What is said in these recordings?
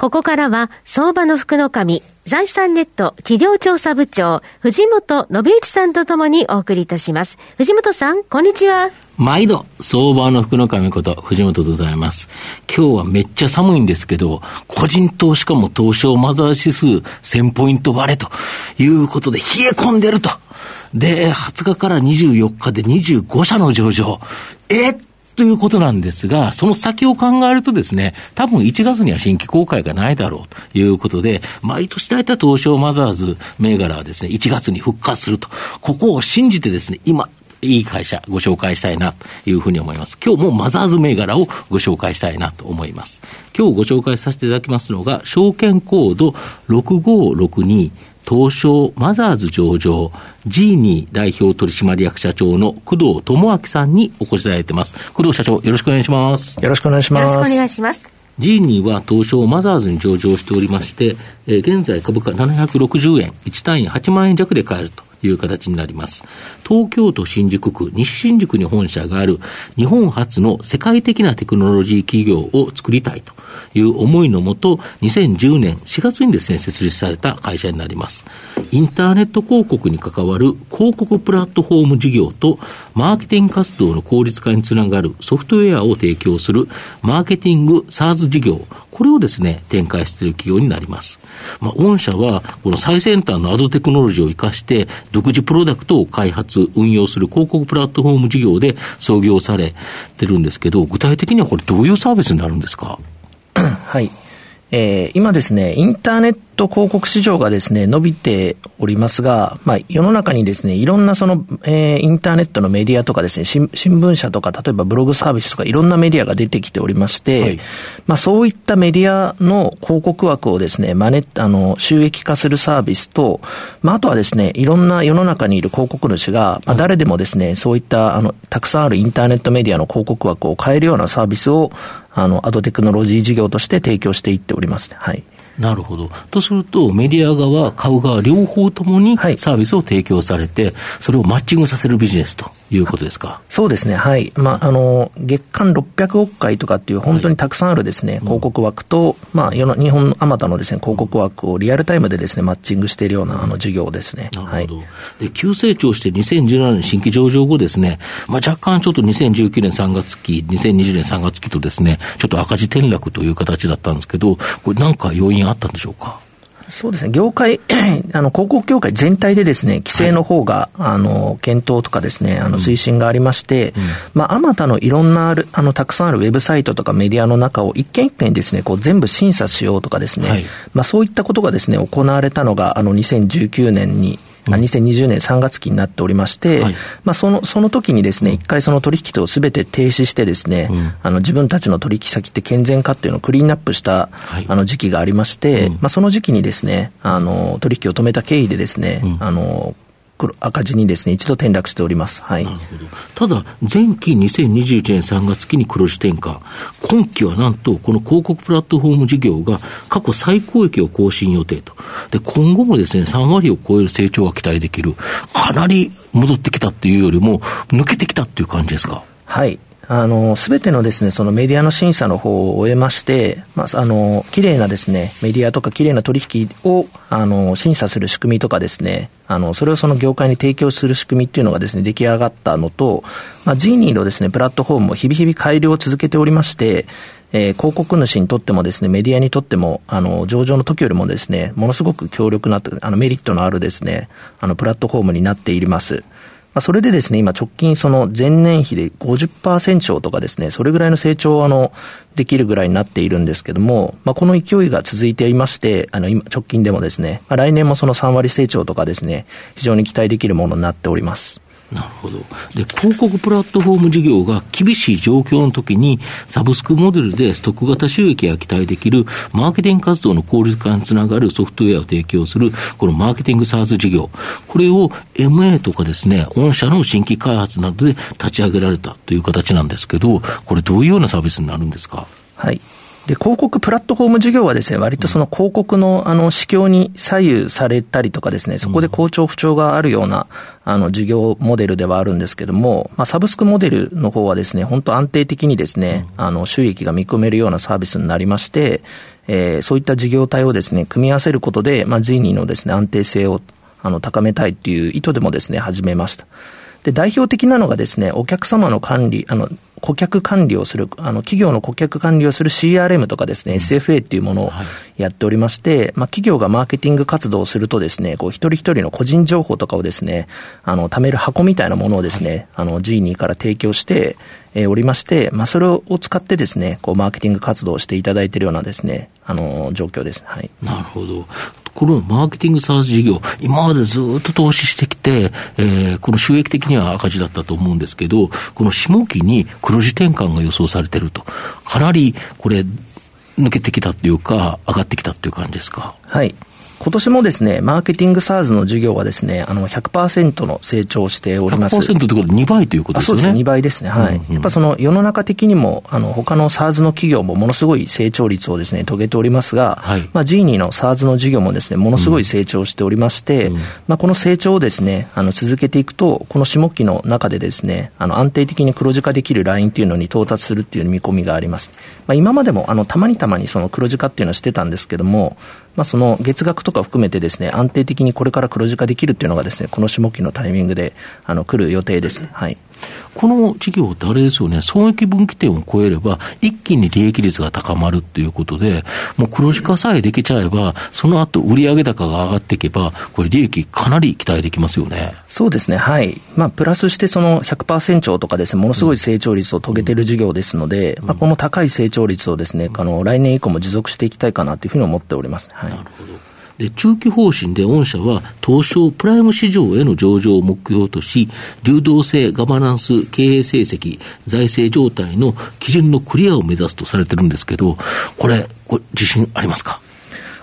ここからは、相場の福の神、財産ネット企業調査部長、藤本信之さんとともにお送りいたします。藤本さん、こんにちは。毎度、相場の福の神こと、藤本でございます。今日はめっちゃ寒いんですけど、個人投資家も東証マザー指数1000ポイント割れということで冷え込んでると。で、20日から24日で25社の上場。えということなんですが、その先を考えるとですね、多分1月には新規公開がないだろうということで、毎年大体東証マザーズ銘柄はですね、1月に復活すると。ここを信じてですね、今、いい会社ご紹介したいなというふうに思います。今日もマザーズ銘柄をご紹介したいなと思います。今日ご紹介させていただきますのが、証券コード6562東証マザーズ上場、ジーニー代表取締役社長の工藤智明さんにお越しいただいてます。工藤社長、よろしくお願いします。よろしくお願いします。よろしくお願いします。ジーニーは東証マザーズに上場しておりまして、えー、現在株価760円、1単位8万円弱で買えるという形になります。東京都新宿区、西新宿に本社がある日本初の世界的なテクノロジー企業を作りたいという思いのもと、2010年4月にですね、設立された会社になります。インターネット広告に関わる広告プラットフォーム事業と、マーケティング活動の効率化につながるソフトウェアを提供するマーケティング SARS 事業、これをですね、展開している企業になります。まあ、御社は、この最先端のアドテクノロジーを生かして、独自プロダクトを開発、運用する広告プラットフォーム事業で創業されてるんですけど、具体的にはこれどういうサービスになるんですか？はい。えー、今ですね、インターネット広告市場がですね、伸びておりますが、まあ、世の中にですね、いろんなその、えー、インターネットのメディアとかですね、新聞社とか、例えばブログサービスとか、いろんなメディアが出てきておりまして、はい、まあ、そういったメディアの広告枠をですね、マネあの、収益化するサービスと、まあ、あとはですね、いろんな世の中にいる広告主が、まあ、誰でもですね、そういった、あの、たくさんあるインターネットメディアの広告枠を変えるようなサービスを、あの、アドテクノロジー事業として提供していっております、ね。はい。なるほど。とすると、メディア側、買う側、両方ともにサービスを提供されて、はい、それをマッチングさせるビジネスということですか？そうですね。はい。まあ、あの、月間600億回とかっていう本当にたくさんあるですね、はい、広告枠と、まあ、日本、あまたのですね、広告枠をリアルタイムでですね、マッチングしているような、あの、事業ですね。なるほど。はい、で、急成長して2017年新規上場後ですね、まあ、若干ちょっと2019年3月期、2020年3月期とですね、ちょっと赤字転落という形だったんですけど、これなんか要因あったんでしょうか？そうですね、業界、あの、広告業界全体でですね、規制の方が、はい、あの、検討とかですね、あの、推進がありまして、うん、まあ、あまたのいろんなある、あの、たくさんあるウェブサイトとかメディアの中を一件一件ですね、こう、全部審査しようとかですね、はい、まあ、そういったことがですね、行われたのが、あの、2019年に、うん、2020年3月期になっておりまして、はい、まあ、その、その時にですね、一回その取引とすべて停止してですね、うん、あの、自分たちの取引先って健全かっていうのをクリーンアップした、はい、あの、時期がありまして、うん、まあ、その時期にですね、あの、取引を止めた経緯でですね、あの、赤字にですね、一度転落しております。はい。ただ、前期2021年3月期に黒字転換、今期はなんと、この広告プラットフォーム事業が過去最高益を更新予定と。で、今後もですね、3割を超える成長が期待できる。かなり戻ってきたっていうよりも、抜けてきたっていう感じですか？はい。あの、すべてのですね、そのメディアの審査の方を終えまして、まあ、あの、綺麗なですね、メディアとか綺麗な取引を、あの、審査する仕組みとかですね、あの、それをその業界に提供する仕組みっていうのがですね、出来上がったのと、まあ、ジーニーのですね、プラットフォームも日々日々改良を続けておりまして、えー、広告主にとってもですね、メディアにとっても、あの、上場の時よりもですね、ものすごく強力な、あの、メリットのあるですね、あの、プラットフォームになっています。あ、それでですね、今直近その前年比で50%超とかですね、それぐらいの成長をあの、できるぐらいになっているんですけども、まあ、この勢いが続いていまして、あの、今、直近でもですね、まあ、来年もその3割成長とかですね、非常に期待できるものになっております。なるほど。で、広告プラットフォーム事業が厳しい状況の時に、サブスクモデルでストック型収益が期待できる、マーケティング活動の効率化につながるソフトウェアを提供する、このマーケティングサーズ事業。これを MA とかですね、御社の新規開発などで立ち上げられたという形なんですけど、これどういうようなサービスになるんですか？はい。で、広告プラットフォーム事業はですね、割とその広告の、あの、市況に左右されたりとかですね、そこで好調不調があるような、あの、事業モデルではあるんですけども、まあ、サブスクモデルの方はですね、本当安定的にですね、あの、収益が見込めるようなサービスになりまして、えー、そういった事業体をですね、組み合わせることで、まあ、ジーニーのですね、安定性を、あの、高めたいっていう意図でもですね、始めました。で、代表的なのがですね、お客様の管理、あの、顧客管理をする、あの、企業の顧客管理をする CRM とかですね、うん、SFA っていうものをやっておりまして、まあ、企業がマーケティング活動をするとですね、こう、一人一人の個人情報とかをですね、あの、貯める箱みたいなものをですね、はい、あの、ジーニーから提供して、えー、おりまして、まあ、それを使ってですね、こう、マーケティング活動をしていただいているようなですね、あの、状況です。はい。なるほど。このマーケティングサービス事業、今までずっと投資してきて、えー、この収益的には赤字だったと思うんですけど、この下期に黒字転換が予想されてると。かなり、これ、抜けてきたっていうか、上がってきたっていう感じですか？はい。今年もですね、マーケティングサーズの事業はですね、あの100%の成長をしております。100%ってことは2倍ということですね。そうですね、2倍ですね。はい。うんうん、やっぱその世の中的にも、あの、他のサーズの企業もものすごい成長率をですね、遂げておりますが、はい、まあ、ジーニーのサーズの事業もですね、ものすごい成長しておりまして、うん、まあ、この成長をですね、あの、続けていくと、この下期の中でですね、あの、安定的に黒字化できるラインっていうのに到達するっていう見込みがあります。まあ、今までも、あの、たまにたまにその黒字化っていうのはしてたんですけども、まあ、その月額とか含めてですね、安定的にこれから黒字化できるっていうのがですね、この下期のタイミングで、あの、来る予定です。はい。この事業ってあれですよね、損益分岐点を超えれば、一気に利益率が高まるっていうことで、もう黒字化さえできちゃえば、その後売上高が上がっていけば、これ利益かなり期待できますよね。そうですね、はい。まあ、プラスしてその100%とかですね、ものすごい成長率を遂げている事業ですので、うん、まあ、この高い成長率をですね、あの、来年以降も持続していきたいかなというふうに思っております。はい。なるほど。で、中期方針で御社は東証プライム市場への上場を目標とし、流動性、ガバナンス、経営成績、財政状態の基準のクリアを目指すとされてるんですけど、これ、これ自信ありますか？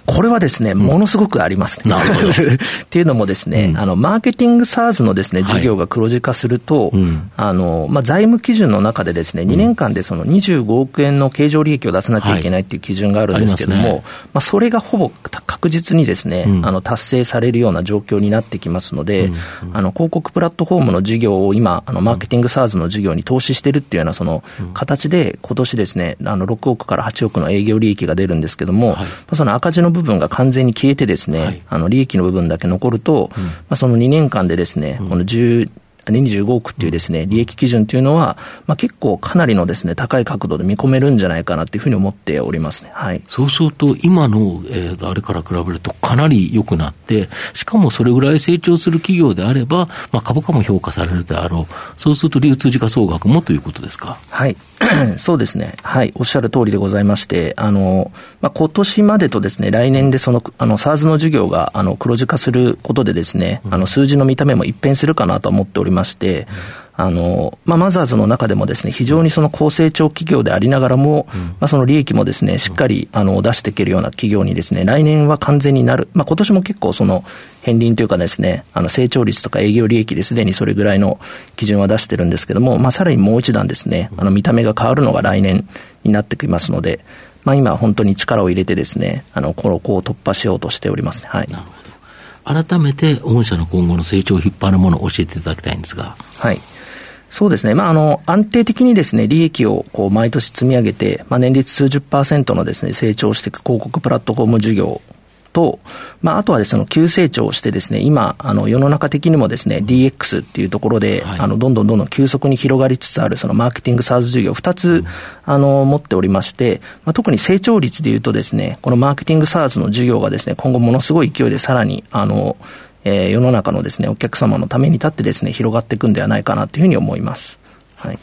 これはですね、ものすごくあります、ね、なるほど。っていうのもですね、うん、あの、マーケティングサーズのですね、事業が黒字化すると、はいあの、まあ、財務基準の中でですね、2年間でその25億円の経常利益を出さなきゃいけないっていう基準があるんですけども、はい、まね、まあ、それがほぼ確実にですね、うん、あの、達成されるような状況になってきますので、うん、あの、広告プラットフォームの事業を今、あの、マーケティングサーズの事業に投資してるっていうような、その、形で、今年ですね、あの、6億から8億の営業利益が出るんですけども、はい、まあ、その赤字の部分が完全に消えてですね、はい、あの利益の部分だけ残ると、うん、まあ、その2年間でですね、この10、25億っていうですね、利益基準というのは、まあ、結構かなりのですね、高い角度で見込めるんじゃないかなっていうふうに思っておりますね。はい。そうすると、今の、えー、あれから比べるとかなり良くなって、しかもそれぐらい成長する企業であれば、まあ、株価も評価されるであろう。そうすると流通時価総額もということですか？はい。そうですね。はい。おっしゃる通りでございまして、あの、まあ、今年までとですね、来年でその、あの、SARS の事業が、あの、黒字化することでですね、あの、数字の見た目も一変するかなと思っておりまして、あの、まあ、マザーズの中でもですね、非常にその高成長企業でありながらも、うん、まあ、その利益もですね、しっかり、あの、出していけるような企業にですね、来年は完全になる。まあ、今年も結構その、片鱗というかですね、あの、成長率とか営業利益ですでにそれぐらいの基準は出してるんですけども、まあ、さらにもう一段ですね、あの、見た目が変わるのが来年になってきますので、まあ、今本当に力を入れてですね、あの、この子を突破しようとしておりますね。はい。改めて、御社の今後の成長を引っ張るものを教えていただきたいんですが。はい。そうですね。まあ、あの、安定的にですね、利益をこう毎年積み上げて、まあ、年率数十パーセントのですね、成長していく広告プラットフォーム事業と、まあ、あとはですね、急成長してですね、今、あの、世の中的にもですね、DX っていうところで、はい、あの、どんどんどんどん急速に広がりつつある、そのマーケティングサーズ事業、二つ、うん、あの、持っておりまして、まあ、特に成長率でいうとですね、このマーケティングサーズの事業がですね、今後ものすごい勢いでさらに、あの、えー、世の中のですね、お客様のために立ってですね、広がっていくんではないかなというふうに思います。はい。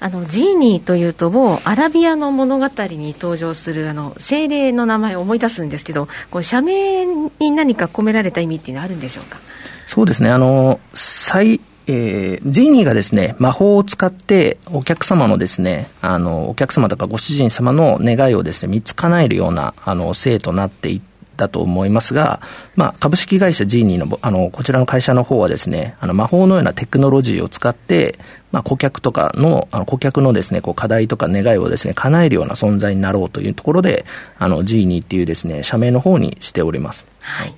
あのジーニーというともうアラビアの物語に登場するあの精霊の名前を思い出すんですけどこう社名に何か込められた意味っていうのはあるんでしょうか？そうですね。あの最えー、ジーニーがですね、魔法を使ってお客様のですね、あの、お客様とかご主人様の願いをですね、3つ叶えるような、あの、制となっていだと思いますが、まあ、株式会社ジーニーの、あの、こちらの会社の方はですね、あの、魔法のようなテクノロジーを使って、まあ、顧客とかの、あの、顧客のですね、こう、課題とか願いをですね、叶えるような存在になろうというところで、あの、ジーニーっていうですね、社名の方にしております。はい。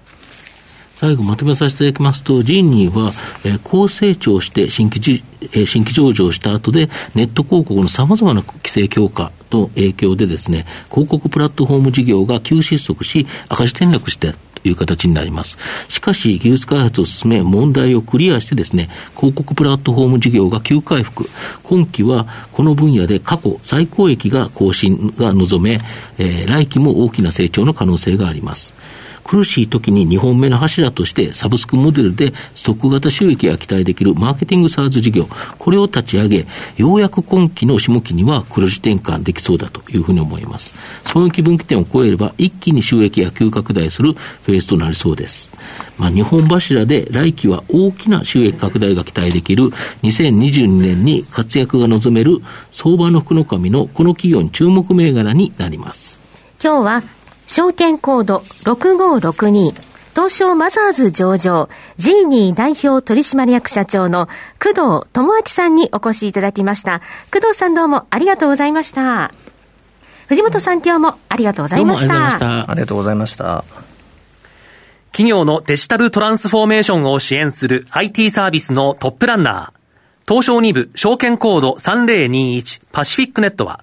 最後まとめさせていただきますと、ジーニーは、えー、高成長して新規じ、えー、新規上場した後で、ネット広告の様々な規制強化の影響でですね、広告プラットフォーム事業が急失速し、赤字転落してという形になります。しかし、技術開発を進め、問題をクリアしてですね、広告プラットフォーム事業が急回復。今期は、この分野で過去最高益が更新が望め、えー、来期も大きな成長の可能性があります。苦しい時に2本目の柱としてサブスクモデルでストック型収益が期待できるマーケティングサーズ事業、これを立ち上げ、ようやく今期の下期には黒字転換できそうだというふうに思います。損益分岐点を超えれば一気に収益が急拡大するフェーズとなりそうです。まあ、日本柱で来期は大きな収益拡大が期待できる2022年に活躍が望める相場の福の神のこの企業に注目銘柄になります。今日は証券コード6562東証マザーズ上場、ジーニー代表取締役社長の工藤智明さんにお越しいただきました。工藤さんどうもありがとうございました。藤本さん今日もありがとうございました。ありがとうございました。企業のデジタルトランスフォーメーションを支援する IT サービスのトップランナー、東証2部証券コード3021パシフィックネットは、